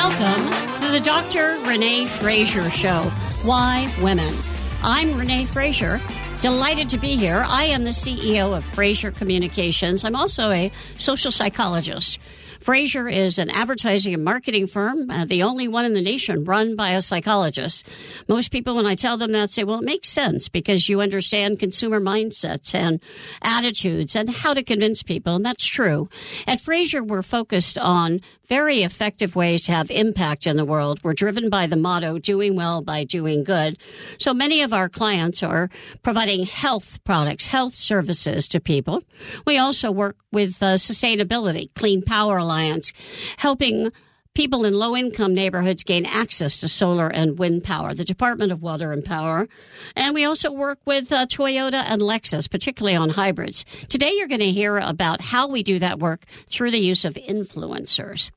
Welcome to the Dr. Renee Fraser Show. Why Women? I'm Renee Fraser. Delighted to be here. I am the CEO of Fraser Communications. I'm also a social psychologist. Fraser is an advertising and marketing firm, uh, the only one in the nation run by a psychologist. Most people, when I tell them that, say, well, it makes sense because you understand consumer mindsets and attitudes and how to convince people. And that's true. At Fraser, we're focused on very effective ways to have impact in the world. We're driven by the motto, doing well by doing good. So many of our clients are providing health products, health services to people. We also work with uh, sustainability, Clean Power Alliance, helping people in low income neighborhoods gain access to solar and wind power, the Department of Water and Power. And we also work with uh, Toyota and Lexus, particularly on hybrids. Today, you're going to hear about how we do that work through the use of influencers.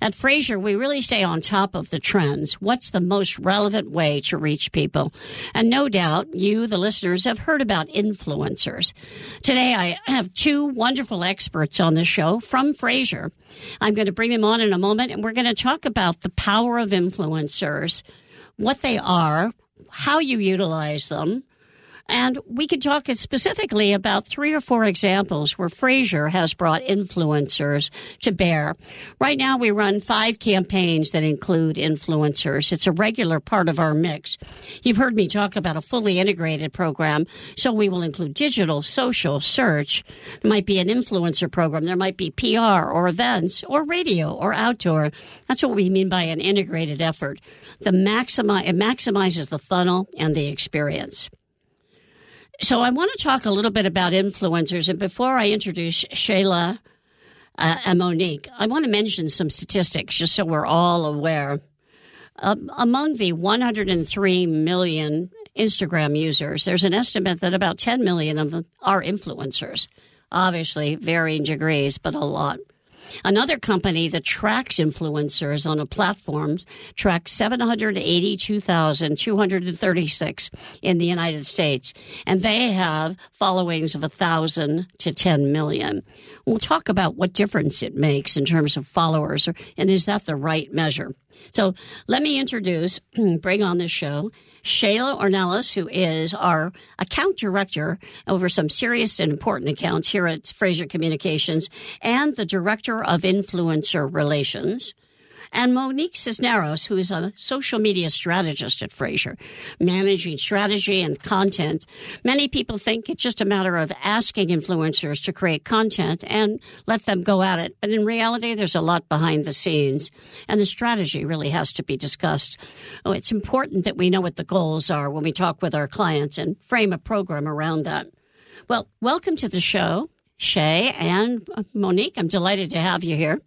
At Fraser, we really stay on top of the trends. What's the most relevant way to reach people? And no doubt you, the listeners, have heard about influencers. Today, I have two wonderful experts on the show from Fraser. I'm going to bring them on in a moment, and we're going to talk about the power of influencers, what they are, how you utilize them, and we could talk specifically about three or four examples where Fraser has brought influencers to bear. Right now, we run five campaigns that include influencers. It's a regular part of our mix. You've heard me talk about a fully integrated program, so we will include digital, social, search. There might be an influencer program. There might be PR or events or radio or outdoor. That's what we mean by an integrated effort. The maximi- it maximizes the funnel and the experience. So I want to talk a little bit about influencers. And before I introduce Shayla uh, and Monique, I want to mention some statistics just so we're all aware. Um, among the 103 million Instagram users, there's an estimate that about 10 million of them are influencers. Obviously, varying degrees, but a lot. Another company that tracks influencers on a platform tracks 782,236 in the United States, and they have followings of 1,000 to 10 million. We'll talk about what difference it makes in terms of followers, and is that the right measure? So let me introduce, bring on the show, Shayla Ornelas, who is our account director over some serious and important accounts here at Fraser Communications, and the director of influencer relations and Monique Cisneros, who is a social media strategist at Fraser, managing strategy and content. Many people think it's just a matter of asking influencers to create content and let them go at it. But in reality, there's a lot behind the scenes, and the strategy really has to be discussed. Oh, it's important that we know what the goals are when we talk with our clients and frame a program around that. Well, welcome to the show. Shay and uh, Monique, I'm delighted to have you here.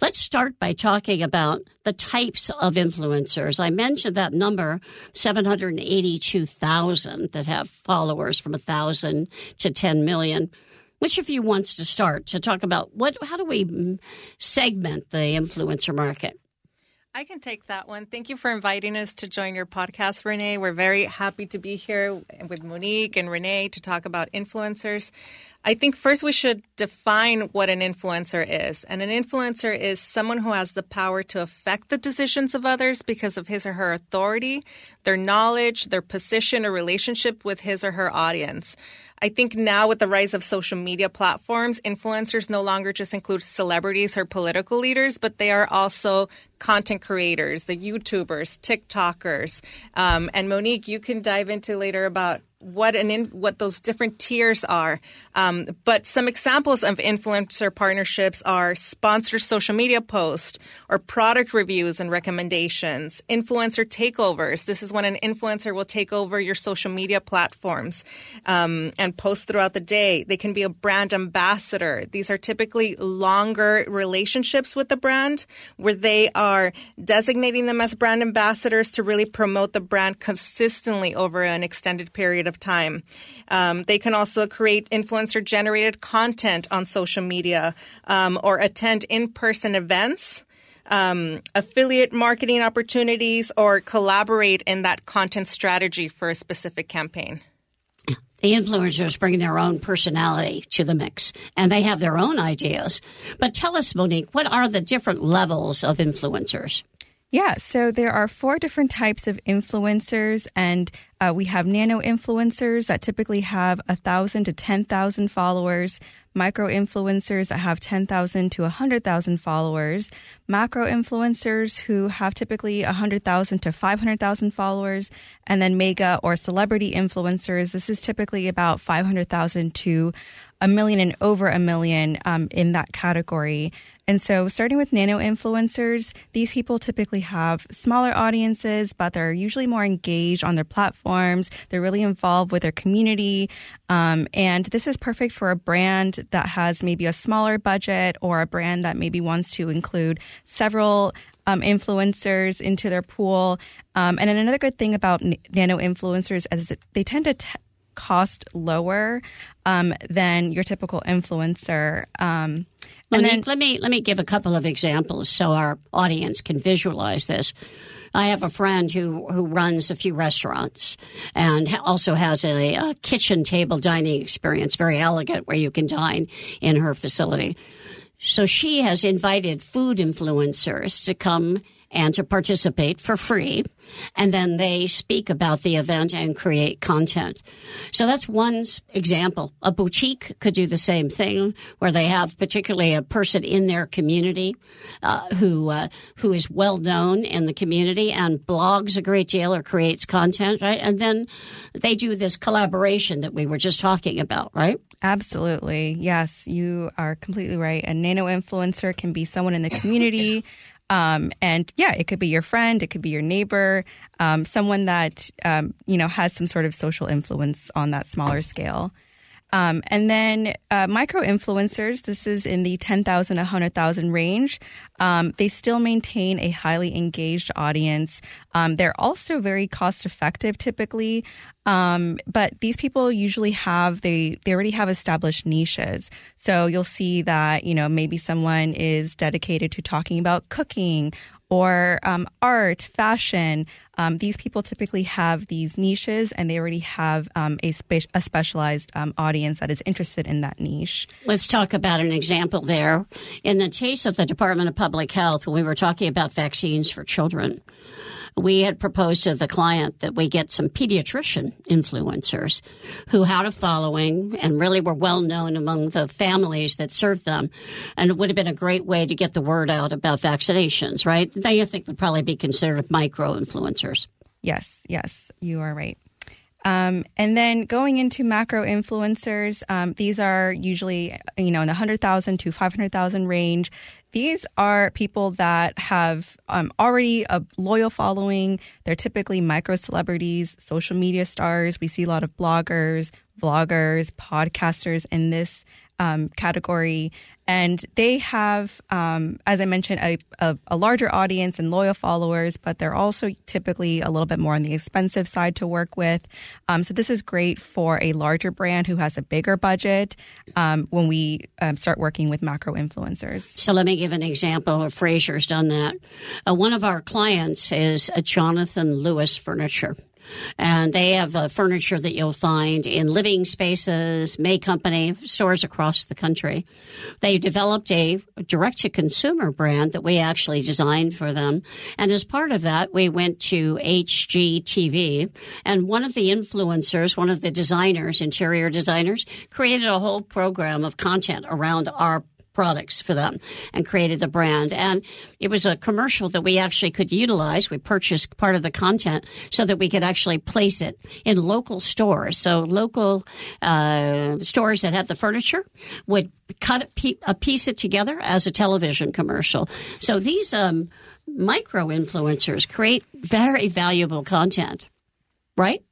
Let's start by talking about the types of influencers. I mentioned that number, 782,000 that have followers from 1,000 to 10 million. Which of you wants to start to talk about what, how do we segment the influencer market? I can take that one. Thank you for inviting us to join your podcast, Renee. We're very happy to be here with Monique and Renee to talk about influencers. I think first we should define what an influencer is. And an influencer is someone who has the power to affect the decisions of others because of his or her authority, their knowledge, their position or relationship with his or her audience. I think now with the rise of social media platforms, influencers no longer just include celebrities or political leaders, but they are also content creators, the YouTubers, TikTokers. Um, and Monique, you can dive into later about what an in, what those different tiers are. Um, but some examples of influencer partnerships are sponsored social media posts or product reviews and recommendations, influencer takeovers. This is when an influencer will take over your social media platforms um, and post throughout the day. They can be a brand ambassador. These are typically longer relationships with the brand where they are designating them as brand ambassadors to really promote the brand consistently over an extended period of of time. Um, they can also create influencer generated content on social media um, or attend in person events. Um, affiliate marketing opportunities or collaborate in that content strategy for a specific campaign. the influencers bring their own personality to the mix and they have their own ideas. But tell us, Monique, what are the different levels of influencers? Yeah, so there are four different types of influencers, and uh, we have nano influencers that typically have a thousand to ten thousand followers, micro influencers that have ten thousand to hundred thousand followers, macro influencers who have typically hundred thousand to five hundred thousand followers, and then mega or celebrity influencers. This is typically about five hundred thousand to a million and over a million um, in that category. And so, starting with nano influencers, these people typically have smaller audiences, but they're usually more engaged on their platforms. They're really involved with their community. Um, and this is perfect for a brand that has maybe a smaller budget or a brand that maybe wants to include several um, influencers into their pool. Um, and another good thing about nano influencers is they tend to t- cost lower um, than your typical influencer. Um, Monique, then, let me let me give a couple of examples so our audience can visualize this. I have a friend who who runs a few restaurants and also has a, a kitchen table dining experience, very elegant, where you can dine in her facility. So she has invited food influencers to come and to participate for free. And then they speak about the event and create content. So that's one example. A boutique could do the same thing where they have particularly a person in their community uh, who uh, who is well known in the community and blogs a great deal or creates content, right? And then they do this collaboration that we were just talking about, right? Absolutely. Yes, you are completely right. A nano influencer can be someone in the community um, and yeah, it could be your friend, it could be your neighbor, um, someone that um, you know has some sort of social influence on that smaller scale. Um, and then uh, micro influencers, this is in the 10,000, 100,000 range. Um, they still maintain a highly engaged audience. Um, they're also very cost effective typically. Um, but these people usually have, they, they already have established niches. So you'll see that, you know, maybe someone is dedicated to talking about cooking or um, art, fashion. Um, these people typically have these niches and they already have um, a, spe- a, specialized um, audience that is interested in that niche. Let's talk about an example there. In the case of the Department of Public Health, when we were talking about vaccines for children, we had proposed to the client that we get some pediatrician influencers who had a following and really were well known among the families that served them. And it would have been a great way to get the word out about vaccinations, right? They, I think, would probably be considered micro influencers. Yes, yes, you are right. Um, and then going into macro influencers, um, these are usually, you know, in the 100,000 to 500,000 range. These are people that have um, already a loyal following. They're typically micro celebrities, social media stars. We see a lot of bloggers, vloggers, podcasters in this um, category. And they have, um, as I mentioned, a, a, a, larger audience and loyal followers, but they're also typically a little bit more on the expensive side to work with. Um, so this is great for a larger brand who has a bigger budget um, when we um, start working with macro influencers. So let me give an example of Fraser's done that. Uh, one of our clients is a Jonathan Louis Furniture. And they have uh, furniture that you'll find in living spaces, May Company, stores across the country. They developed a direct to consumer brand that we actually designed for them. And as part of that, we went to HGTV and one of the influencers, one of the designers, interior designers, created a whole program of content around our products for them and created the brand. And it was a commercial that we actually could utilize. We purchased part of the content so that we could actually place it in local stores. So local uh, stores that had the furniture would cut a piece it together as a television commercial. So these um, micro influencers create very valuable content, right?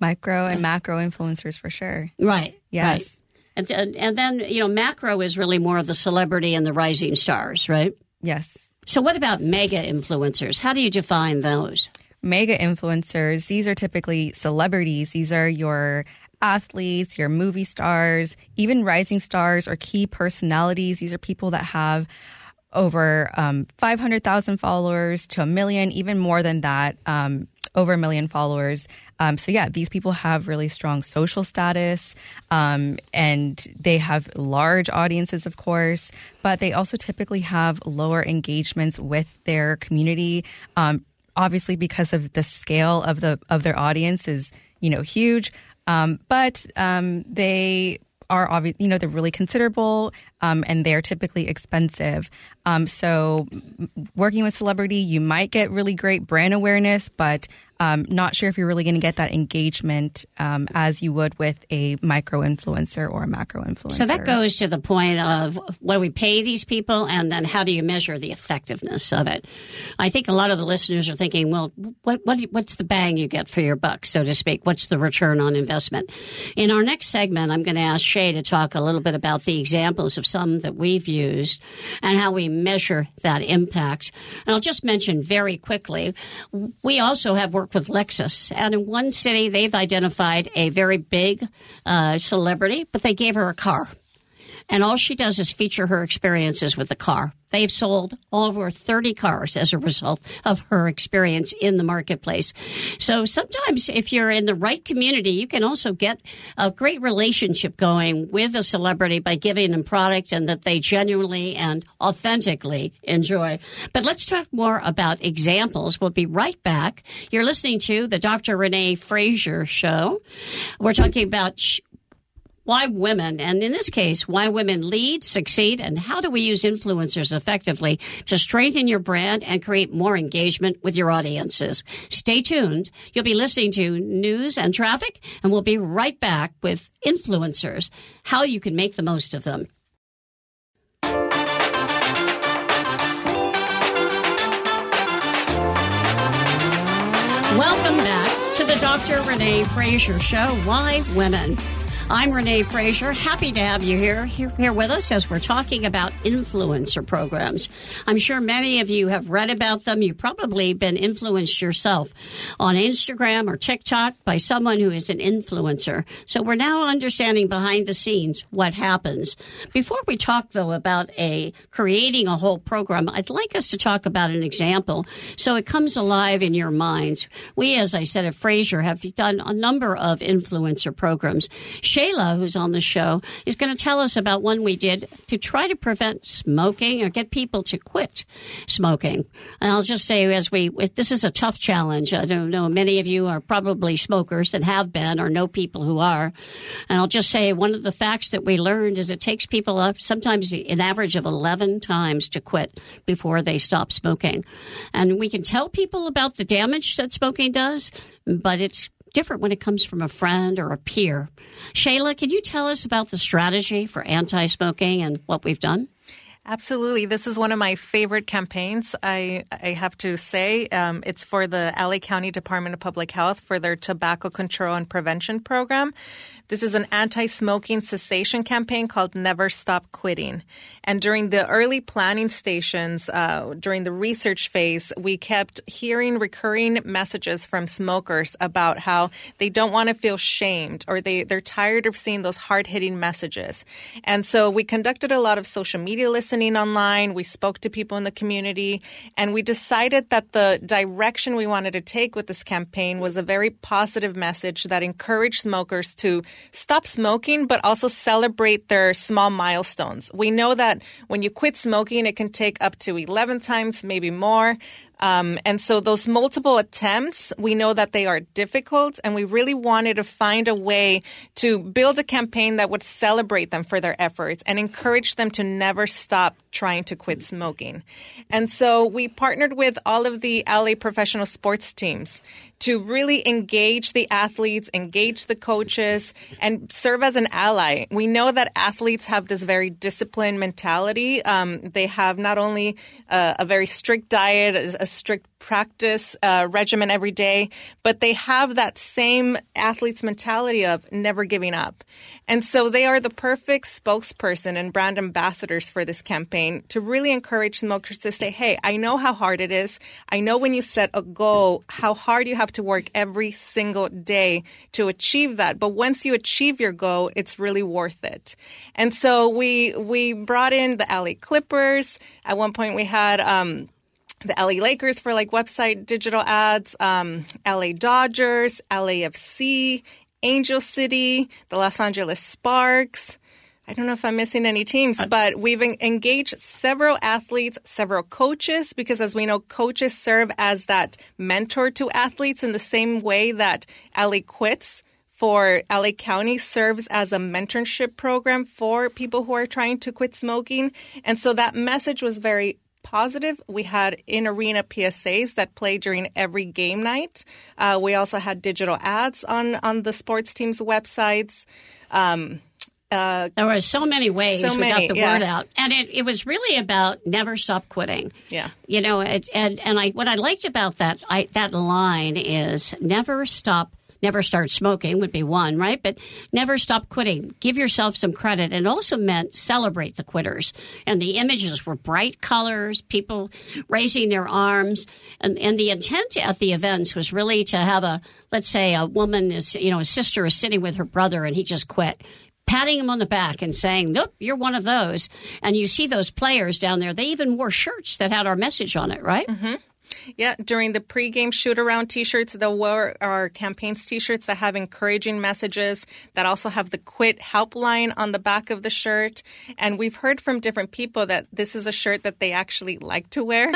Micro and macro influencers for sure. Right. Yes. Right. And, and then, you know, macro is really more of the celebrity and the rising stars, right? Yes. So, what about mega influencers? How do you define those? Mega influencers, these are typically celebrities. These are your athletes, your movie stars, even rising stars or key personalities. These are people that have over um, 500,000 followers to a million, even more than that. Um, over a million followers. Um, so yeah, these people have really strong social status, um, and they have large audiences, of course. But they also typically have lower engagements with their community. Um, obviously, because of the scale of the of their audience is you know huge. Um, but um, they are obvious, you know, they're really considerable um, and they're typically expensive. Um, so, working with celebrity, you might get really great brand awareness, but um, not sure if you're really going to get that engagement um, as you would with a micro influencer or a macro influencer. So that goes to the point of what do we pay these people, and then how do you measure the effectiveness of it? I think a lot of the listeners are thinking, well, what, what what's the bang you get for your buck, so to speak? What's the return on investment? In our next segment, I'm going to ask Shay to talk a little bit about the examples of some that we've used and how we measure that impact. And I'll just mention very quickly, we also have worked with Lexus. And in one city, they've identified a very big uh, celebrity, but they gave her a car. And all she does is feature her experiences with the car. They've sold over 30 cars as a result of her experience in the marketplace. So sometimes if you're in the right community, you can also get a great relationship going with a celebrity by giving them product and that they genuinely and authentically enjoy. But let's talk more about examples. We'll be right back. You're listening to the Dr. Renee Fraser show. We're talking about why women, and in this case, why women lead, succeed, and how do we use influencers effectively to strengthen your brand and create more engagement with your audiences. Stay tuned. You'll be listening to news and traffic, and we'll be right back with influencers, how you can make the most of them. Welcome back to the Dr. Renee Fraser Show. Why Women? I'm Renee Fraser. Happy to have you here, here, here with us as we're talking about influencer programs. I'm sure many of you have read about them. You've probably been influenced yourself on Instagram or TikTok by someone who is an influencer. So we're now understanding behind the scenes what happens. Before we talk though about a creating a whole program, I'd like us to talk about an example so it comes alive in your minds. We, as I said at Fraser, have done a number of influencer programs. Shayla, who's on the show, is going to tell us about one we did to try to prevent smoking or get people to quit smoking. And I'll just say, as we, this is a tough challenge. I don't know, many of you are probably smokers that have been or know people who are. And I'll just say, one of the facts that we learned is it takes people up sometimes an average of 11 times to quit before they stop smoking. And we can tell people about the damage that smoking does, but it's different when it comes from a friend or a peer. Shayla, can you tell us about the strategy for anti smoking and what we've done? Absolutely. This is one of my favorite campaigns. I, I have to say, um, it's for the LA County Department of Public Health for their tobacco control and prevention program. This is an anti smoking cessation campaign called Never Stop Quitting. And during the early planning stations, uh, during the research phase, we kept hearing recurring messages from smokers about how they don't want to feel shamed or they, they're tired of seeing those hard hitting messages. And so we conducted a lot of social media listening online. We spoke to people in the community and we decided that the direction we wanted to take with this campaign was a very positive message that encouraged smokers to stop smoking, but also celebrate their small milestones. We know that when you quit smoking, it can take up to 11 times, maybe more. Um, and so those multiple attempts, we know that they are difficult, and we really wanted to find a way to build a campaign that would celebrate them for their efforts and encourage them to never stop trying to quit smoking. And so we partnered with all of the LA professional sports teams to really engage the athletes, engage the coaches, and serve as an ally. We know that athletes have this very disciplined mentality. Um, they have not only uh, a very strict diet, a strict practice uh, regimen every day, but they have that same athlete's mentality of never giving up. And so they are the perfect spokesperson and brand ambassadors for this campaign to really encourage smokers to say, hey, I know how hard it is. I know when you set a goal, how hard you have to work every single day to achieve that. But once you achieve your goal, it's really worth it. And so we we brought in the LA Clippers. At one point, we had um, the LA Lakers for like website digital ads, um, LA Dodgers, LAFC, Angel City, the Los Angeles Sparks. I don't know if I'm missing any teams, but we've engaged several athletes, several coaches, because as we know, coaches serve as that mentor to athletes in the same way that LA Quits for LA County serves as a mentorship program for people who are trying to quit smoking. And so that message was very positive. We had in arena PSAs that play during every game night. Uh, we also had digital ads on, on the sports teams' websites. Um, uh, there were so many ways so we many, got the yeah. word out, and it, it was really about never stop quitting. Yeah, you know, it, and and I what I liked about that I, that line is never stop never start smoking would be one, right? But never stop quitting. Give yourself some credit. And also meant celebrate the quitters. And the images were bright colors, people raising their arms. And, and the intent at the events was really to have a, let's say a woman is, you know, a sister is sitting with her brother and he just quit patting him on the back and saying, Nope, you're one of those. And you see those players down there, they even wore shirts that had our message on it, right? Mm-hmm. Yeah, during the pregame shoot around t-shirts, there were our campaigns t-shirts that have encouraging messages that also have the quit helpline on the back of the shirt. And we've heard from different people that this is a shirt that they actually like to wear in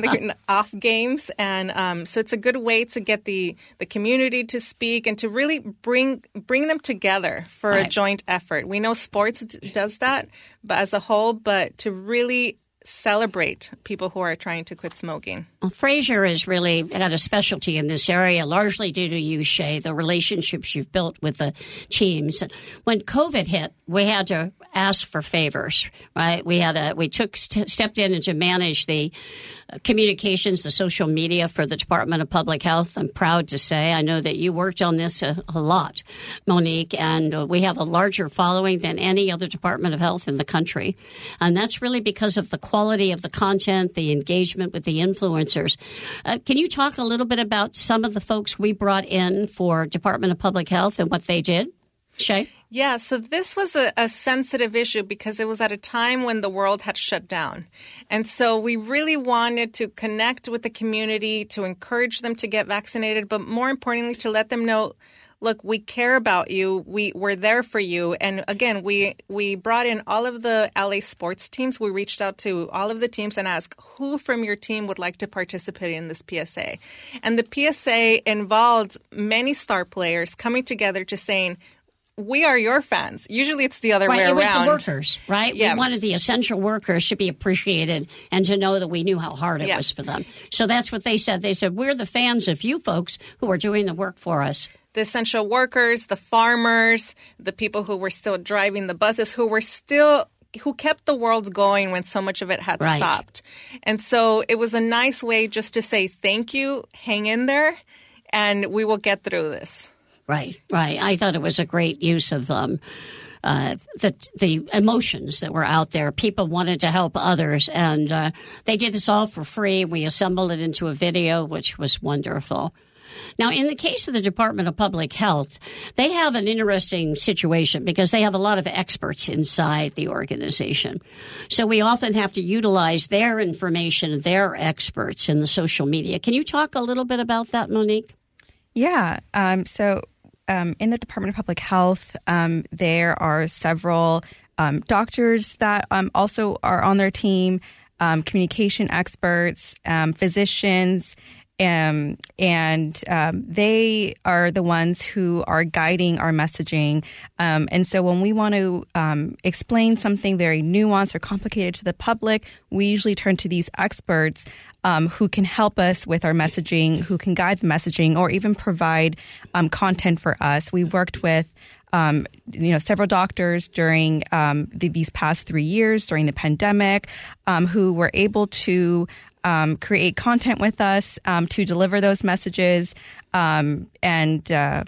the off games. And um, so it's a good way to get the, the community to speak and to really bring bring them together for right. a joint effort. We know sports d- does that, but as a whole, but to really celebrate people who are trying to quit smoking. Well, Fraser is really had a specialty in this area, largely due to you, Shay, the relationships you've built with the teams. When COVID hit, we had to ask for favors, right? We had a, we took, st- stepped in to manage the communications, the social media for the Department of Public Health. I'm proud to say I know that you worked on this a, a lot, Monique, and uh, we have a larger following than any other Department of Health in the country. And that's really because of the quality of the content, the engagement with the influencers. Uh, can you talk a little bit about some of the folks we brought in for Department of Public Health and what they did? Shay? Yeah, so this was a, a, sensitive issue because it was at a time when the world had shut down. And so we really wanted to connect with the community, to encourage them to get vaccinated, but more importantly, to let them know look, we care about you. We we're there for you. And again, we we brought in all of the LA sports teams. We reached out to all of the teams and asked who from your team would like to participate in this PSA. And the PSA involved many star players coming together to saying, we are your fans. Usually it's the other right, way it around. was the workers, right? Yeah. We wanted the essential workers to be appreciated and to know that we knew how hard it yeah. was for them. So that's what they said. They said, we're the fans of you folks who are doing the work for us. The essential workers, the farmers, the people who were still driving the buses, who were still who kept the world going when so much of it had right. stopped. And so it was a nice way just to say thank you, hang in there, and we will get through this. Right, right. I thought it was a great use of um, uh, the the emotions that were out there. People wanted to help others, and uh, they did this all for free. We assembled it into a video, which was wonderful. Now, in the case of the Department of Public Health, they have an interesting situation because they have a lot of experts inside the organization. So we often have to utilize their information, their experts in the social media. Can you talk a little bit about that, Monique? Yeah. Um, so um, in the Department of Public Health, um, there are several um, doctors that um, also are on their team, um, communication experts, physicians, um, and um, they are the ones who are guiding our messaging. Um, and so when we want to um, explain something very nuanced or complicated to the public, we usually turn to these experts um, who can help us with our messaging, who can guide the messaging, or even provide um, content for us. We've worked with um, you know, several doctors during um, the, these past three years during the pandemic um, who were able to um, create content with us um, to deliver those messages. Um, and uh,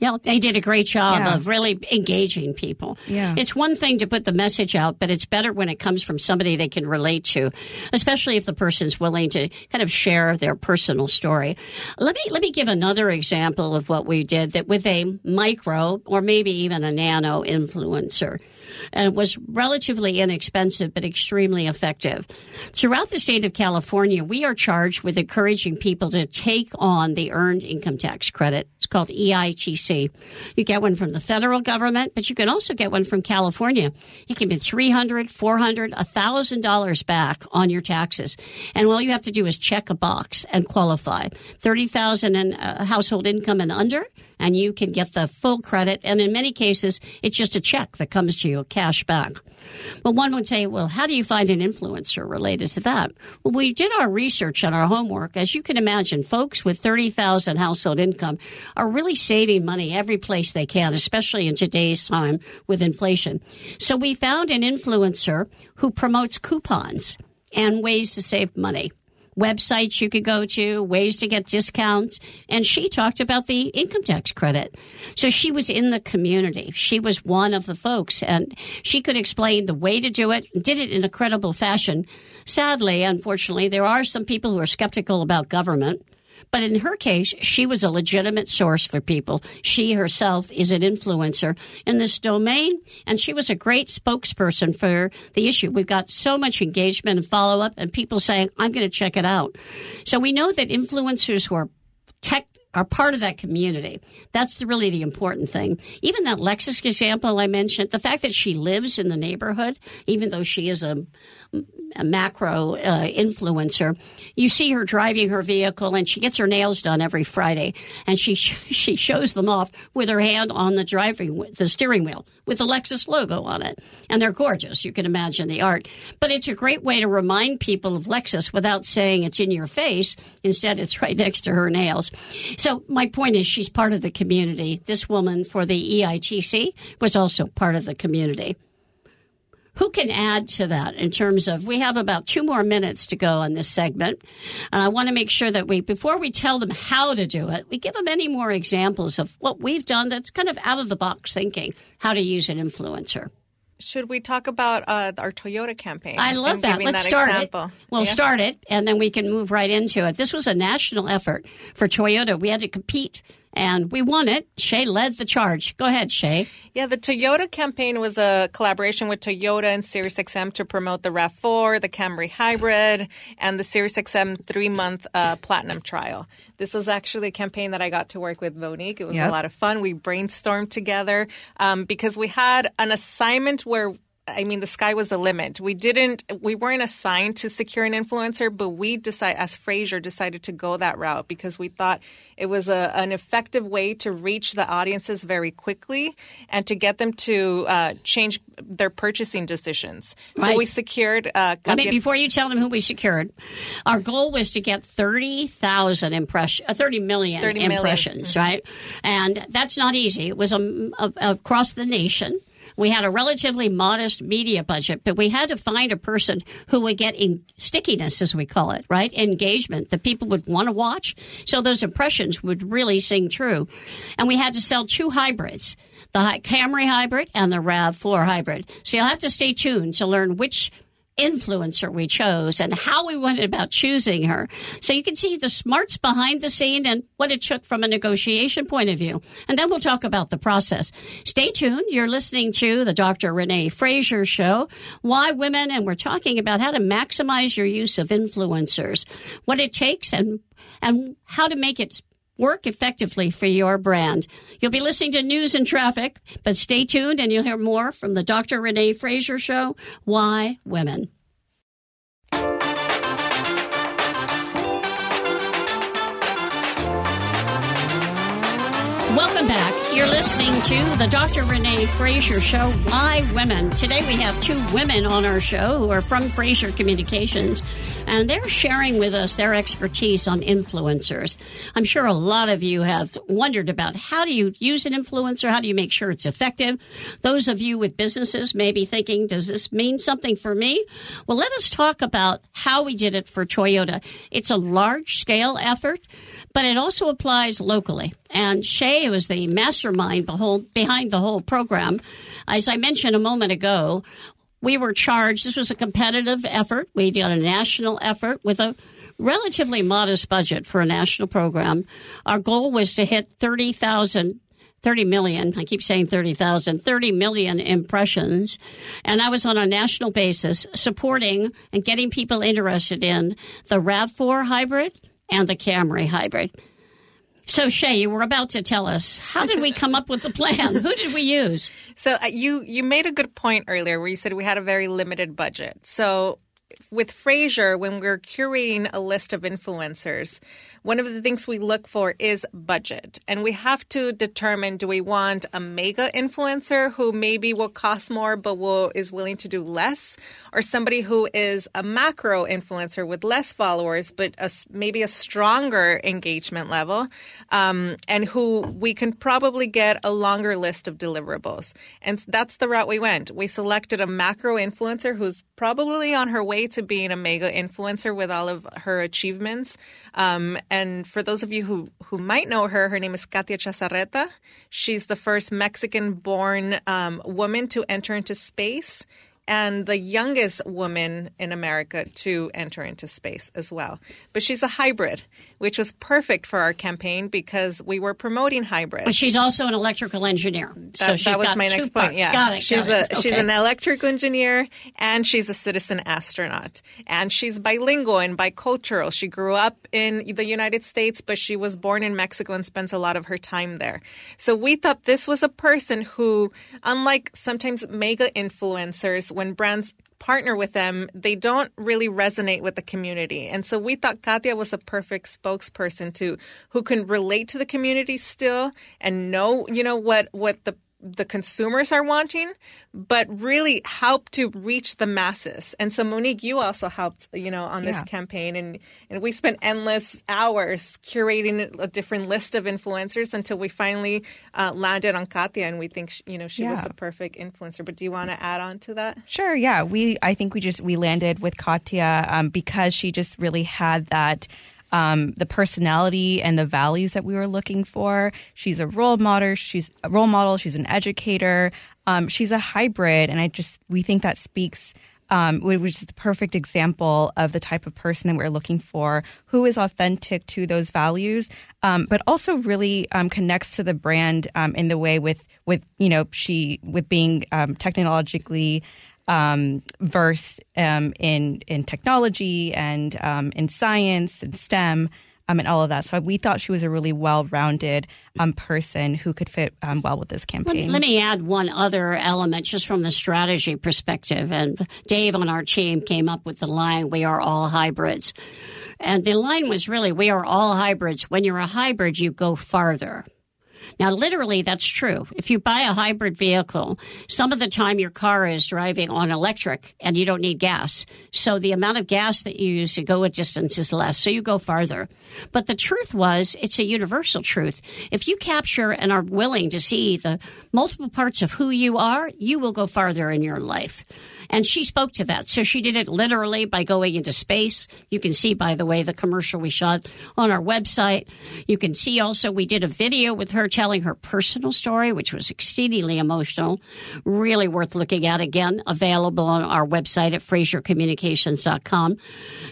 yeah, they did a great job Yeah. of really engaging people. Yeah. It's one thing to put the message out, but it's better when it comes from somebody they can relate to, especially if the person's willing to kind of share their personal story. Let me let me give another example of what we did that with a micro or maybe even a nano influencer. And was relatively inexpensive but extremely effective. Throughout the state of California, we are charged with encouraging people to take on the earned income tax credit. It's called EITC. You get one from the federal government, but you can also get one from California. It can be $300, $400, $1,000 back on your taxes. And all you have to do is check a box and qualify. 30,000 in uh, household income and under, and you can get the full credit. And in many cases, it's just a check that comes to you, cash back. Well, one would say, well, how do you find an influencer related to that? Well, we did our research and our homework. As you can imagine, folks with 30,000 household income are really saving money every place they can, especially in today's time with inflation. So we found an influencer who promotes coupons and ways to save money websites you could go to, ways to get discounts. And she talked about the income tax credit. So she was in the community. She was one of the folks and she could explain the way to do it, did it in a credible fashion. Sadly, unfortunately, there are some people who are skeptical about government. But in her case, she was a legitimate source for people. She herself is an influencer in this domain, and she was a great spokesperson for the issue. We've got so much engagement and follow up, and people saying, I'm going to check it out. So we know that influencers who are tech are part of that community. That's the, really the important thing. Even that Lexus example I mentioned, the fact that she lives in the neighborhood, even though she is a, a macro uh, influencer, you see her driving her vehicle and she gets her nails done every Friday and she she shows them off with her hand on the driving the steering wheel with the Lexus logo on it. And they're gorgeous. You can imagine the art. But it's a great way to remind people of Lexus without saying it's in your face. Instead, it's right next to her nails. So my point is she's part of the community. This woman for the EITC was also part of the community. Who can add to that in terms of we have about two more minutes to go on this segment. And I want to make sure that we, before we tell them how to do it, we give them any more examples of what we've done that's kind of out of the box thinking, how to use an influencer. Should we talk about uh, our Toyota campaign? I love that. Let's that start example? it. We'll Yeah. start it, and then we can move right into it. This was a national effort for Toyota. We had to compete, and we won it. Shay led the charge. Go ahead, Shay. Yeah, the Toyota campaign was a collaboration with Toyota and SiriusXM to promote the RAV4, the Camry Hybrid, and the SiriusXM three-month uh, platinum trial. This was actually a campaign that I got to work with Monique. It was Yep. a lot of fun. We brainstormed together um, because we had an assignment where I mean, the sky was the limit. We didn't, we weren't assigned to secure an influencer, but we decided, as Fraser, decided to go that route because we thought it was a, an effective way to reach the audiences very quickly and to get them to uh, change their purchasing decisions. Right. So we secured. Uh, I mean, before you tell them who we secured, our goal was to get 30,000 impression, uh, 30 million 30 million. impressions, right? And that's not easy. It was um, a, across the nation. We had a relatively modest media budget, but we had to find a person who would get in stickiness, as we call it, right? Engagement that people would want to watch. So those impressions would really sing true. And we had to sell two hybrids. The Camry hybrid and the RAV4 hybrid. So you'll have to stay tuned to learn which influencer we chose and how we went about choosing her. So you can see the smarts behind the scene and what it took from a negotiation point of view. And then we'll talk about the process. Stay tuned. You're listening to the Dr. Renee Fraser Show, Why Women, and we're talking about how to maximize your use of influencers, what it takes and and how to make it work effectively for your brand. You'll be listening to news and traffic, but stay tuned and you'll hear more from the Dr. Renee Fraser Show, Why Women. Welcome back. You're listening to the Dr. Renee Fraser Show, Why Women. Today we have two women on our show who are from Fraser Communications, and they're sharing with us their expertise on influencers. I'm sure a lot of you have wondered about how do you use an influencer? How do you make sure it's effective? Those of you with businesses may be thinking, does this mean something for me? Well, let us talk about how we did it for Toyota. It's a large scale effort, but it also applies locally. And Shay was the mastermind behind the whole program. As I mentioned a moment ago, we were charged, this was a competitive effort. We did a national effort with a relatively modest budget for a national program. Our goal was to hit 30,000 30 million, I keep saying 30,000, 30 million impressions. And I was on a national basis supporting and getting people interested in the RAV4 hybrid and the Camry hybrid. So Shay, you were about to tell us how did we come up with the plan? Who did we use? So uh, you you made a good point earlier where you said we had a very limited budget. So with Fraser, when we're curating a list of influencers, one of the things we look for is budget. And we have to determine do we want a mega influencer who maybe will cost more but will is willing to do less or somebody who is a macro influencer with less followers but a, maybe a stronger engagement level um, and who we can probably get a longer list of deliverables. And that's the route we went. We selected a macro influencer who's probably on her way to being a mega influencer with all of her achievements. Um, and for those of you who, who might know her, her name is Katya Echazarreta. She's the first Mexican born um, woman to enter into space and the youngest woman in America to enter into space as well. But she's a hybrid, which was perfect for our campaign because we were promoting hybrid. But she's also an electrical engineer. So that, that was my next parts. point. Yeah, got it. She's got a it. she's okay. an electrical engineer and she's a citizen astronaut. And she's bilingual and bicultural. She grew up in the United States, but she was born in Mexico and spends a lot of her time there. So we thought this was a person who, unlike sometimes mega influencers, when brands partner with them, they don't really resonate with the community. And so we thought Katya was a perfect spokesperson to who can relate to the community still and know, you know, what what the the consumers are wanting, but really help to reach the masses. And so Monique, you also helped, you know, on this Yeah. campaign and and we spent endless hours curating a different list of influencers until we finally uh, landed on Katya and we think, sh- you know, she was Yeah. the perfect influencer. But do you want to add on to that? Sure. Yeah. We. I think we just we landed with Katya um, because she just really had that. Um, the personality and the values that we were looking for. She's a role model. She's a role model. She's an educator. Um, she's a hybrid, and I just we think that speaks. Um, which is the perfect example of the type of person that we're looking for, who is authentic to those values, um, but also really um, connects to the brand um, in the way with with you know she with being um, technologically um, versed um, in in technology and um, in science and STEM um, and all of that. So we thought she was a really well rounded um, person who could fit um, well with this Let, campaign. let me add one other element just from the strategy perspective. And Dave on our team came up with the line, We are all hybrids. And the line was really, We are all hybrids. When you're a hybrid, you go farther. Now, literally, that's true. If you buy a hybrid vehicle, some of the time your car is driving on electric and you don't need gas. So the amount of gas that you use to go a distance is less. So you go farther. But the truth was, it's a universal truth. If you capture and are willing to see the multiple parts of who you are, you will go farther in your life. And she spoke to that. So she did it literally by going into space. You can see, by the way, the commercial we shot on our website. You can see also we did a video with her telling her personal story, which was exceedingly emotional. Really worth looking at again, available on our website at FraserCommunications.com.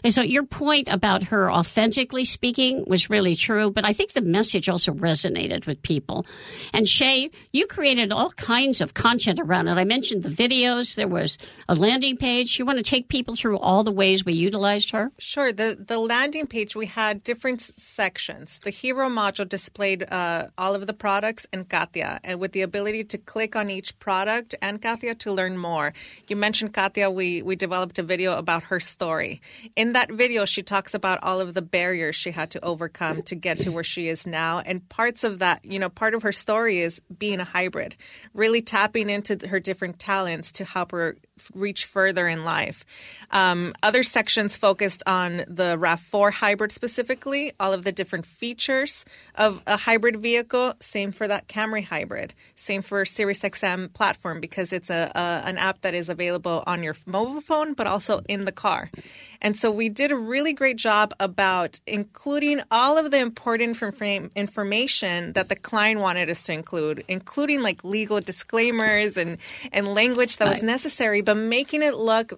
And so your point about her authentically speaking was really true, but I think the message also resonated with people. And Shay, you created all kinds of content around it. I mentioned the videos. There was a landing page. You want to take people through all the ways we utilized her? Sure. The the landing page we had different sections. The hero module displayed uh, all of the products and Katya, and with the ability to click on each product and Katya to learn more. You mentioned Katya. We we developed a video about her story. In that video, she talks about all of the barriers she had to overcome to get to where she is now, and parts of that, you know, part of her story is being a hybrid, really tapping into her different talents to help her reach further in life. Um, other sections focused on the RAV4 hybrid specifically, all of the different features of a hybrid vehicle. Same for that Camry hybrid. Same for Sirius XM platform because it's a, a an app that is available on your mobile phone, but also in the car. And so we did a really great job about including all of the important information that the client wanted us to include, including like legal disclaimers and, and language that was necessary, but making it look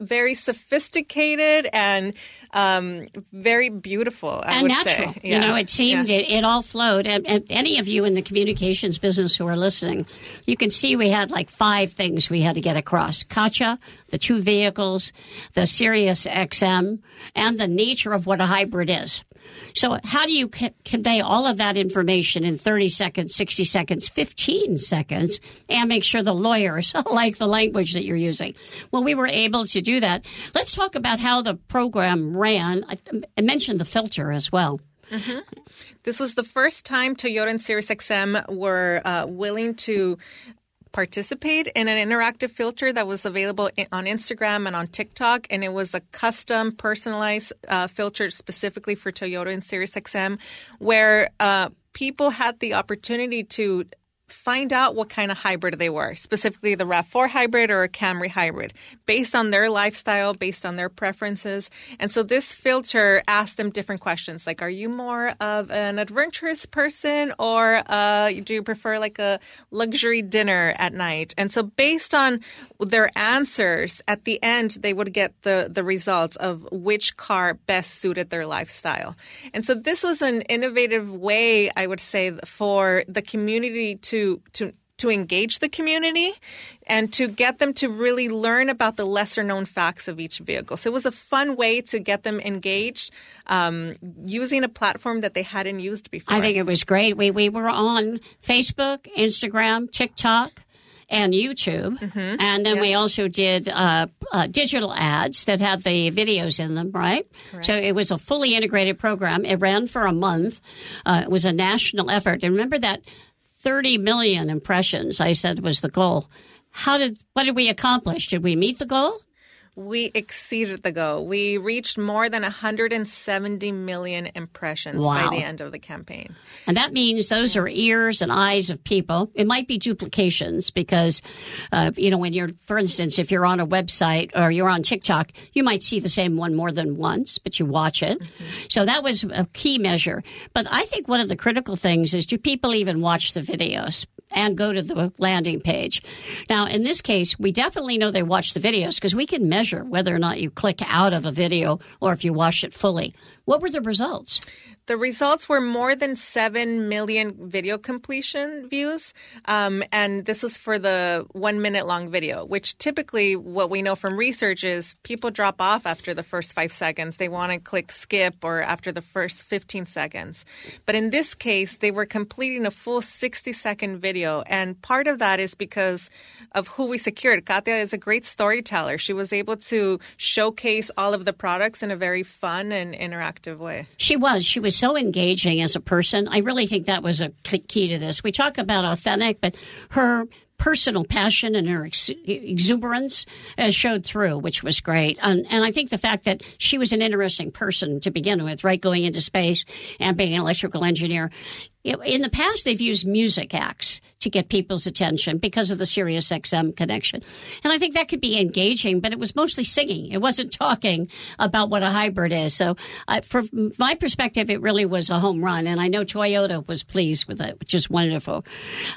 very sophisticated and um, very beautiful. I and would natural. say, You know, it seemed Yeah. it, it all flowed. And, and any of you in the communications business who are listening, you can see we had like five things we had to get across: Katya, the two vehicles, the Sirius XM, and the nature of what a hybrid is. So, how do you c- convey all of that information in 30 seconds, 60 seconds, 15 seconds, and make sure the lawyers like the language that you're using? Well, we were able to do that. Let's talk about how the program I, I mentioned the filter as well. This was the first time Toyota and SiriusXM were uh, willing to participate in an interactive filter that was available on Instagram and on TikTok, and it was a custom, personalized uh, filter specifically for Toyota and SiriusXM, where uh, people had the opportunity to find out what kind of hybrid they were, specifically the RAV4 hybrid or a Camry hybrid, based on their lifestyle, based on their preferences. And so this filter asked them different questions like, are you more of an adventurous person or uh, do you prefer like a luxury dinner at night? And so based on their answers, at the end, they would get the, the results of which car best suited their lifestyle. And so this was an innovative way, I would say, for the community to to to engage the community and to get them to really learn about the lesser known facts of each vehicle. So it was a fun way to get them engaged um, using a platform that they hadn't used before. I think it was great. We we were on Facebook, Instagram, TikTok, and YouTube, and then we also did uh, uh, digital ads that had the videos in them. Right. So it was a fully integrated program. It ran for a month. Uh, it was a national effort. And remember that 30 million impressions. I said was the goal. How did what did we accomplish? Did we meet the goal? We exceeded the goal. We reached more than 170 million impressions Wow. by the end of the campaign. And that means those are ears and eyes of people. It might be duplications because, uh, you know, when you're, for instance, if you're on a website or you're on TikTok, you might see the same one more than once, but you watch it. So that was a key measure. But I think one of the critical things is do people even watch the videos? And go to the landing page. Now, in this case, we definitely know they watch the videos because we can measure whether or not you click out of a video or if you watch it fully. What were the results? The results were more than 7 million video completion views. Um, and this was for the one minute long video, which typically what we know from research is people drop off after the first five seconds. They want to click skip or after the first 15 seconds. But in this case, they were completing a full 60 second video. And part of that is because of who we secured. Katya is a great storyteller. She was able to showcase all of the products in a very fun and interactive way. She was. She was so engaging as a person. I really think that was a key to this. We talk about authentic, but her personal passion and her ex- exuberance uh, showed through, which was great. And, and I think the fact that she was an interesting person to begin with, right, going into space and being an electrical engineer. In the past, they've used music acts to get people's attention because of the Sirius XM connection. And I think that could be engaging, but it was mostly singing. It wasn't talking about what a hybrid is. So, uh, from my perspective, it really was a home run. And I know Toyota was pleased with it, which is wonderful.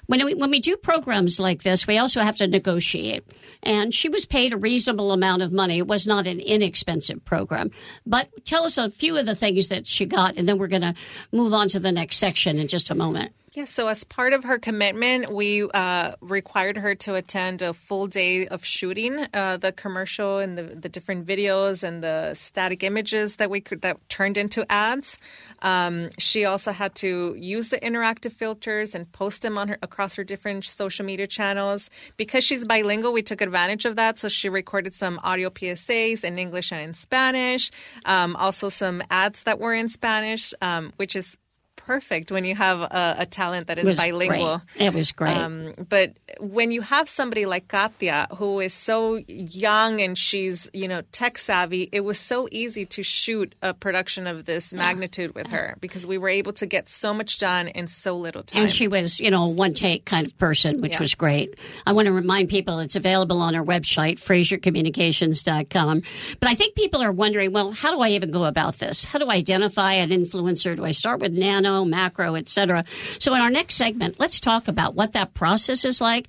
When we, when we do programs like this, we also have to negotiate. And she was paid a reasonable amount of money. It was not an inexpensive program. But tell us a few of the things that she got, and then we're going to move on to the next section in just a moment. Yeah, so as part of her commitment, we uh, required her to attend a full day of shooting uh, the commercial and the, the different videos and the static images that we could that turned into ads. Um, she also had to use the interactive filters and post them on her across her different social media channels. Because she's bilingual, we took advantage of that. So she recorded some audio PSAs in English and in Spanish, um, also some ads that were in Spanish, um, which is perfect when you have a, a talent that is It bilingual. great. It was great. Um, but when you have somebody like Katya who is so young and she's you know tech savvy, it was so easy to shoot a production of this magnitude with her because we were able to get so much done in so little time. And she was, you know, a one take kind of person, which Yeah. was great. I want to remind people it's available on our website, FraserCommunications.com. But I think people are wondering, well, how do I even go about this? How do I identify an influencer? Do I start with nano, macro, et cetera? So in our next segment, let's talk about what that process is like.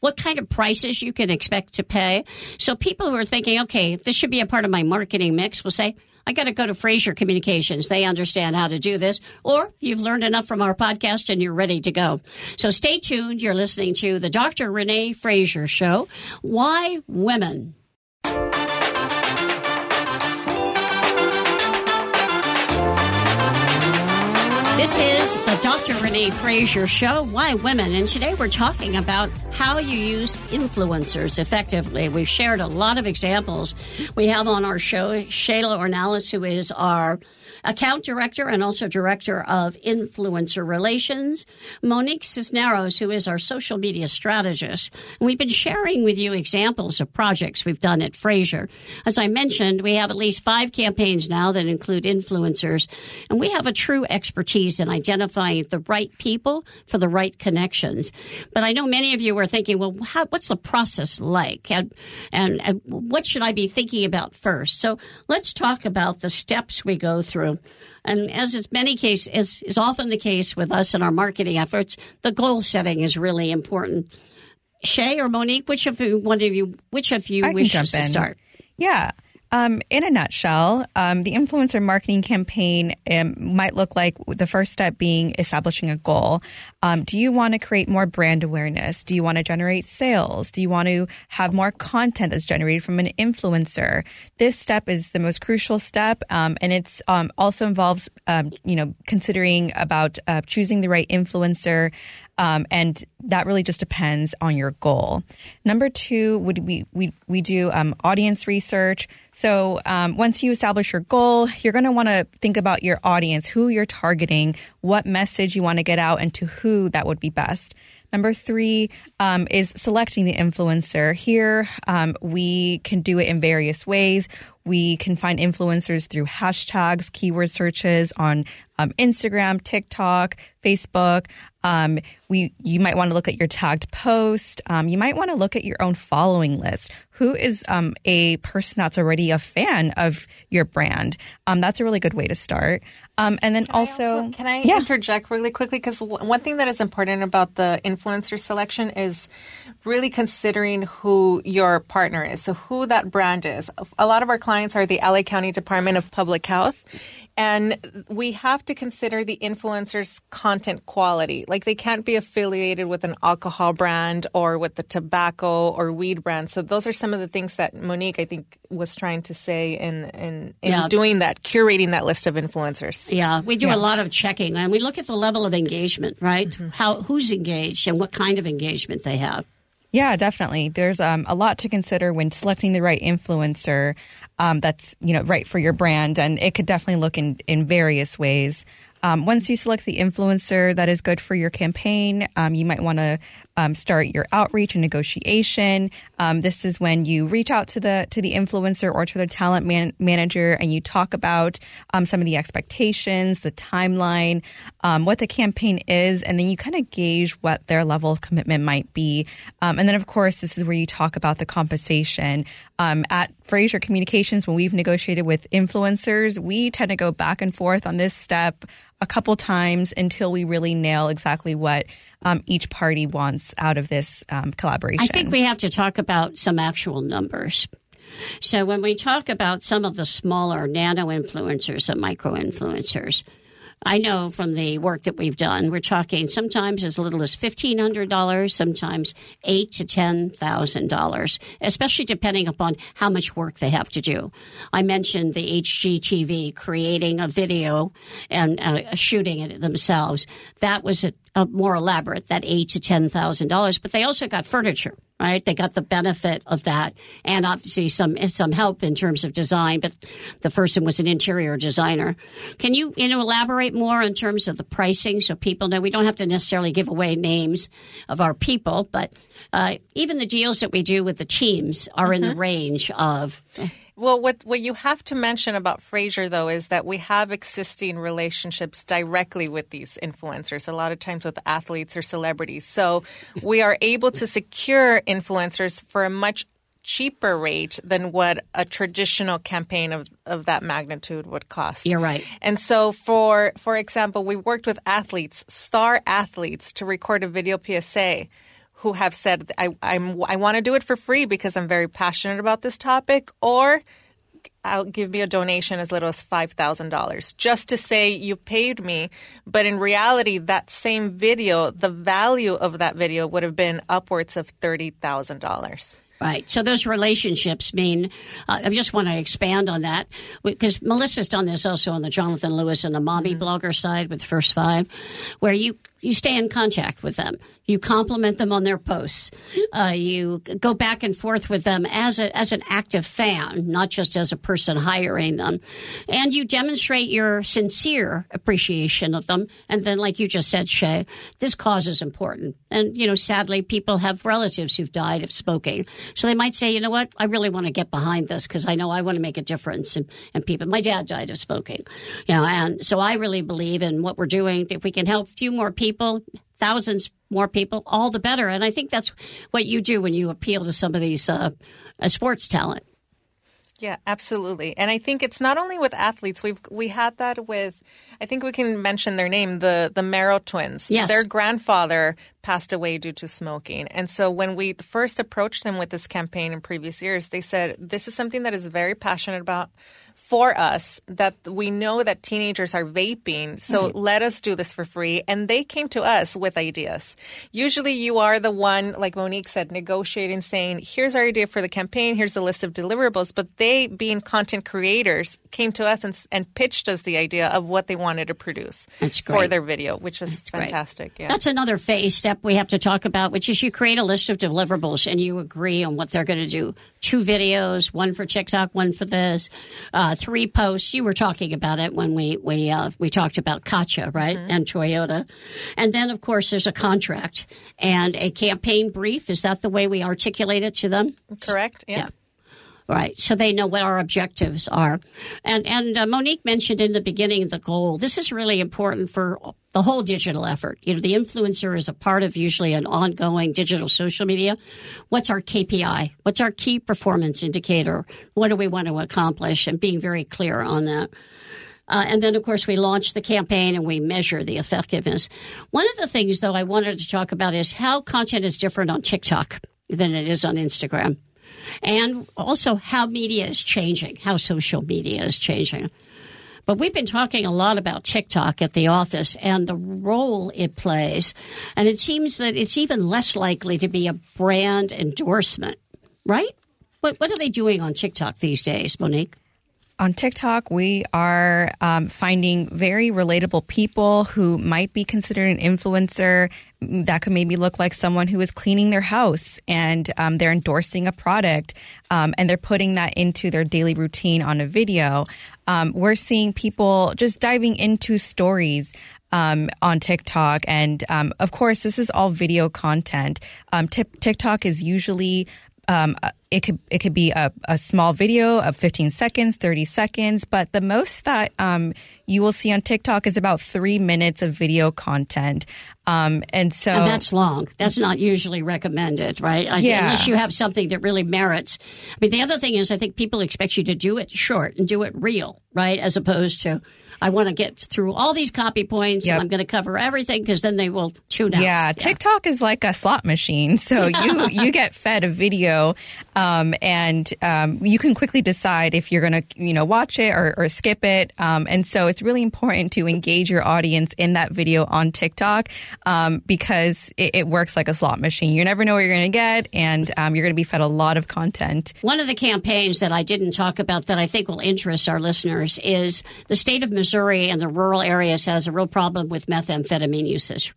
what kind of prices you can expect to pay. So people who are thinking, okay, this should be a part of my marketing mix will say, I got to go to Fraser Communications. They understand how to do this. Or you've learned enough from our podcast and you're ready to go. So stay tuned. You're listening to the Dr. Renee Fraser Show. Why women? This is the Dr. Renee Fraser Show, Why Women? And today we're talking about how you use influencers effectively. We've shared a lot of examples. We have on our show Shayla Ornelas, who is our account director and also director of influencer relations, Monique Cisneros, who is our social media strategist. And we've been sharing with you examples of projects we've done at Fraser. As I mentioned, we have at least five campaigns now that include influencers, and we have a true expertise in identifying the right people for the right connections. But I know many of you are thinking, well, how, what's the process like? And, and, and what should I be thinking about first? So let's talk about the steps we go through and as is many cases, as is often the case with us in our marketing efforts, the goal setting is really important. Shay or Monique, which of you, one of you, which of you I wishes to start? Yeah. Um, in a nutshell, um, the influencer marketing campaign um, might look like the first step being establishing a goal. Um, do you want to create more brand awareness? Do you want to generate sales? Do you want to have more content that's generated from an influencer? This step is the most crucial step, um, and it's um, also involves you know considering about uh, choosing the right influencer. Um, and that really just depends on your goal. Number two would we we we do um, audience research. So um, once you establish your goal, you're going to want to think about your audience, who you're targeting, what message you want to get out, and to who that would be best. Number three um, is selecting the influencer. Here, um, we can do it in various ways. We can find influencers through hashtags, keyword searches on um, Instagram, TikTok, Facebook. Um, we you might want to look at your tagged post. Um, you might want to look at your own following list. Who is um, a person that's already a fan of your brand? Um, that's a really good way to start. Um, and then can also, I also, can I yeah. interject really quickly? Because one thing that is important about the influencer selection is really considering who your partner is. So who that brand is. A lot of our clients are the LA County Department of Public Health. And we have to consider the influencer's content quality. Like they can't be affiliated with an alcohol brand or with the tobacco or weed brand. So those are some of the things that Monique, I think, was trying to say in in, in yeah. doing that, curating that list of influencers. Yeah, we do yeah. a lot of checking and we look at the level of engagement, right? Mm-hmm. How who's engaged and what kind of engagement they have. Yeah, definitely. There's um, a lot to consider when selecting the right influencer um, that's you know right for your brand, and it could definitely look in in various ways. Um, once you select the influencer that is good for your campaign, um, you might want to um, start your outreach and negotiation. Um, this is when you reach out to the to the influencer or to the talent man- manager and you talk about um, some of the expectations, the timeline, um, what the campaign is, and then you kind of gauge what their level of commitment might be. Um, and then, of course, this is where you talk about the compensation. Um, at Fraser Communications, when we've negotiated with influencers, we tend to go back and forth on this step a couple times until we really nail exactly what um, each party wants out of this um, collaboration. I think we have to talk about some actual numbers. So when we talk about some of the smaller nano influencers and micro influencers, I know from the work that we've done, we're talking sometimes as little as fifteen hundred dollars, sometimes eight to ten thousand dollars, especially depending upon how much work they have to do. I mentioned the HGTV creating a video and uh, shooting it themselves. That was a, a more elaborate, that eight to ten thousand dollars, but they also got furniture right? They got the benefit of that, and obviously some some help in terms of design. But the person was an interior designer. Can you you know elaborate more in terms of the pricing so people know? We don't have to necessarily give away names of our people, but uh, even the deals that we do with the teams are mm-hmm. in the mm-hmm. range of. Well, what what you have to mention about Fraser though is that we have existing relationships directly with these influencers. A lot of times with athletes or celebrities, so we are able to secure influencers for a much cheaper rate than what a traditional campaign of, of that magnitude would cost. You're right. And so for for example, we worked with athletes, star athletes to record a video PSA who have said, I, I'm, I want to do it for free because I'm very passionate about this topic, or I'll give me a donation as little as $5,000 just to say you've paid me. But in reality, that same video, the value of that video would have been upwards of $30,000. Right. So those relationships mean, uh, I just want to expand on that because Melissa's done this also on the Jonathan Louis and the mommy mm-hmm. blogger side with First Five, where you, you stay in contact with them. You compliment them on their posts. Uh, you go back and forth with them as a, as an active fan, not just as a person hiring them. And you demonstrate your sincere appreciation of them. And then, like you just said, Shay, this cause is important. And, you know, sadly, people have relatives who've died of smoking. So they might say, you know what? I really want to get behind this because I know I want to make a difference And, in people. My dad died of smoking. You know, and so I really believe in what we're doing. If we can help a few more people, thousands more people, all the better. And I think that's what you do when you appeal to some of these uh, uh, sports talent. Yeah, absolutely. And I think it's not only with athletes. We've we had that with I think we can mention their name, the the Merrell twins. Yes. Their grandfather passed away due to smoking. And so when we first approached them with this campaign in previous years, they said this is something that is very passionate about for us that we know that teenagers are vaping, so right. let us do this for free. And they came to us with ideas. Usually you are the one, like Monique said, negotiating, saying, here's our idea for the campaign, here's the list of deliverables. But they, being content creators, came to us and, and pitched us the idea of what they wanted to produce for their video, which was That's fantastic. Yeah. That's another phase step we have to talk about, which is you create a list of deliverables and you agree on what they're going to do. Two videos, one for TikTok, one for this. Uh, three posts. You were talking about it when we we uh, we talked about Katya, right, mm-hmm. and Toyota, and then of course there's a contract and a campaign brief. Is that the way we articulate it to them? Correct. yeah. yeah. Right. So they know what our objectives are. And, and uh, Monique mentioned in the beginning the goal. This is really important for the whole digital effort. You know, the influencer is a part of usually an ongoing digital social media. What's our KPI? What's our key performance indicator? What do we want to accomplish? And being very clear on that. Uh, and then, of course, we launch the campaign and we measure the effectiveness. One of the things, though, I wanted to talk about is how content is different on TikTok than it is on Instagram and also how media is changing, how social media is changing. But we've been talking a lot about TikTok at the office and the role it plays. And it seems that it's even less likely to be a brand endorsement, right? What, what are they doing on TikTok these days, Monique? on TikTok, we are um, finding very relatable people who might be considered an influencer. That could maybe look like someone who is cleaning their house and um, they're endorsing a product um, and they're putting that into their daily routine on a video. Um, we're seeing people just diving into stories um, on TikTok. And um, of course, this is all video content. Um, t- TikTok is usually um, uh, it could it could be a, a, small video of 15 seconds, 30 seconds, but the most that um, you will see on TikTok is about three minutes of video content. Um, and so and that's long. That's not usually recommended, right? I, yeah. Unless you have something that really merits. I mean, the other thing is, I think people expect you to do it short and do it real, right? As opposed to I want to get through all these copy points. Yep. I'm going to cover everything because then they will tune out. Yeah, TikTok is like a slot machine. So you you get fed a video, um, and um, you can quickly decide if you're going to you know watch it or, or skip it. Um, and so it's really important to engage your audience in that video on TikTok um, because it, it, works like a slot machine. You never know what you're going to get, and um, you're going to be fed a lot of content. One of the campaigns that I didn't talk about that I think will interest our listeners is the state of Missouri Missouri and the rural areas has a real problem with methamphetamine usage.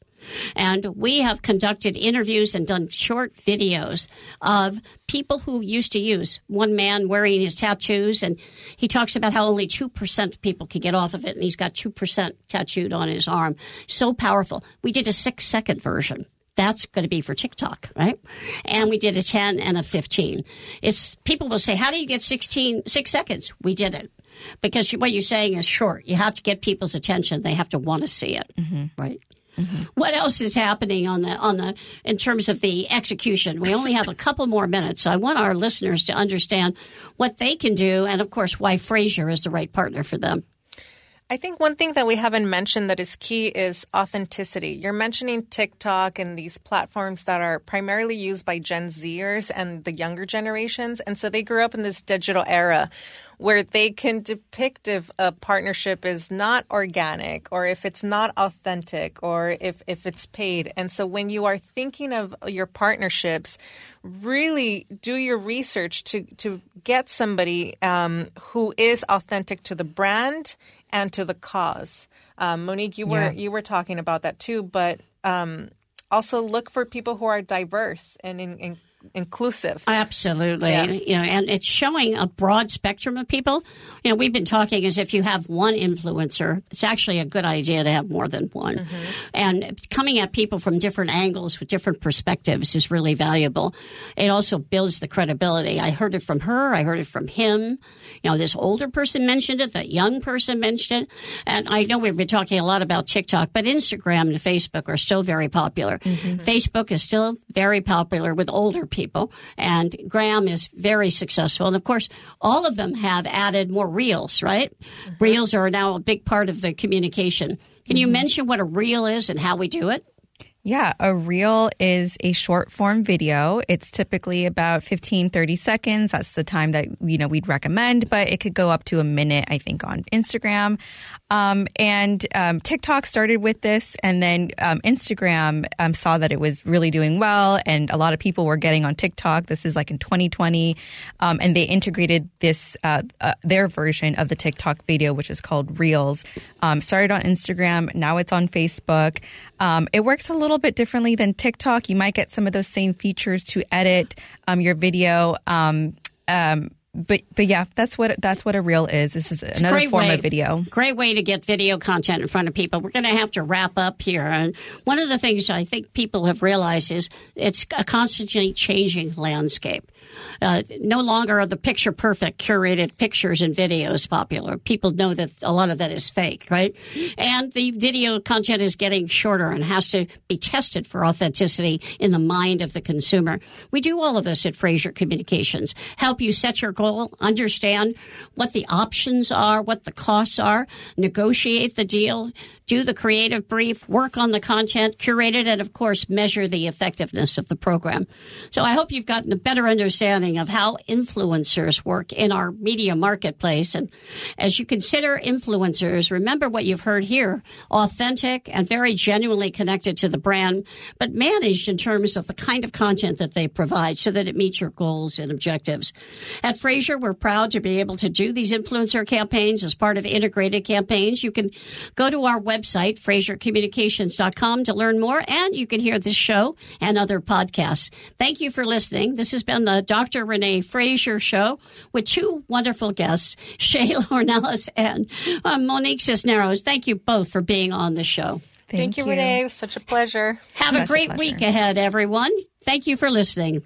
And we have conducted interviews and done short videos of people who used to use. One man wearing his tattoos, and he talks about how only 2% of people can get off of it, and he's got 2% tattooed on his arm. So powerful. We did a six second version that's going to be for TikTok, right? And we did a 10 and a 15. It's people will say, how do you get 16, six seconds? We did it because what you're saying is short. You have to get people's attention. They have to want to see it, mm-hmm. right? Mm-hmm. What else is happening on the on the in terms of the execution? We only have a couple more minutes, so I want our listeners to understand what they can do, and of course, why Fraser is the right partner for them. I think one thing that we haven't mentioned that is key is authenticity. You're mentioning TikTok and these platforms that are primarily used by Gen Zers and the younger generations. And so they grew up in this digital era where they can depict if a partnership is not organic or if it's not authentic or if, if it's paid. And so when you are thinking of your partnerships, really do your research to, to get somebody um, who is authentic to the brand and to the cause. Um, Monique, you were Yeah. you were talking about that too, but um, also look for people who are diverse and in, in, inclusive. Absolutely. Yeah. You know, and it's showing a broad spectrum of people. You know, we've been talking as if you have one influencer, it's actually a good idea to have more than one. Mm-hmm. And coming at people from different angles with different perspectives is really valuable. It also builds the credibility. I heard it from her, I heard it from him. You know, this older person mentioned it, that young person mentioned it. And I know we've been talking a lot about TikTok, but Instagram and Facebook are still very popular. Mm-hmm. Facebook is still very popular with older people, and Graham is very successful. And of course, all of them have added more reels, right? Mm-hmm. Reels are now a big part of the communication. Can you mm-hmm. mention what a reel is and how we do it? Yeah, a reel is a short form video. It's typically about 15, 30 seconds. That's the time that, you know, we'd recommend, but it could go up to a minute, I think, on Instagram. Um, and um, TikTok started with this, and then um, Instagram um, saw that it was really doing well, and a lot of people were getting on TikTok. This is like in 2020, um, and they integrated this uh, uh, their version of the TikTok video, which is called Reels. Um, started on Instagram, now it's on Facebook. It works a little bit differently than TikTok. You might get some of those same features to edit your video. Um, but but yeah, that's what that's what a reel is. This is another form way, of video. Great way to get video content in front of people. We're going to have to wrap up here. And one of the things I think people have realized is it's a constantly changing landscape. Uh, no longer are the picture perfect curated pictures and videos popular. People know that a lot of that is fake, right? And the video content is getting shorter and has to be tested for authenticity in the mind of the consumer. We do all of this at Fraser Communications. Help you set your goal, understand what the options are, what the costs are, negotiate the deal, do the creative brief, work on the content, curate it, and of course, measure the effectiveness of the program. So I hope you've gotten a better understanding of how influencers work in our media marketplace. And as you consider influencers, remember what you've heard here authentic and very genuinely connected to the brand, but managed in terms of the kind of content that they provide so that it meets your goals and objectives. At Fraser, we're proud to be able to do these influencer campaigns as part of integrated campaigns. You can go to our website, FraserCommunications.com, to learn more, and you can hear this show and other podcasts. Thank you for listening. This has been the Dr. Renee Fraser Show with two wonderful guests, Shayla Ornelas and uh, Monique Cisneros. Thank you both for being on the show. Thank, you, Renee. It was such a pleasure. Have Such a a great pleasure. week ahead, everyone. Thank you for listening.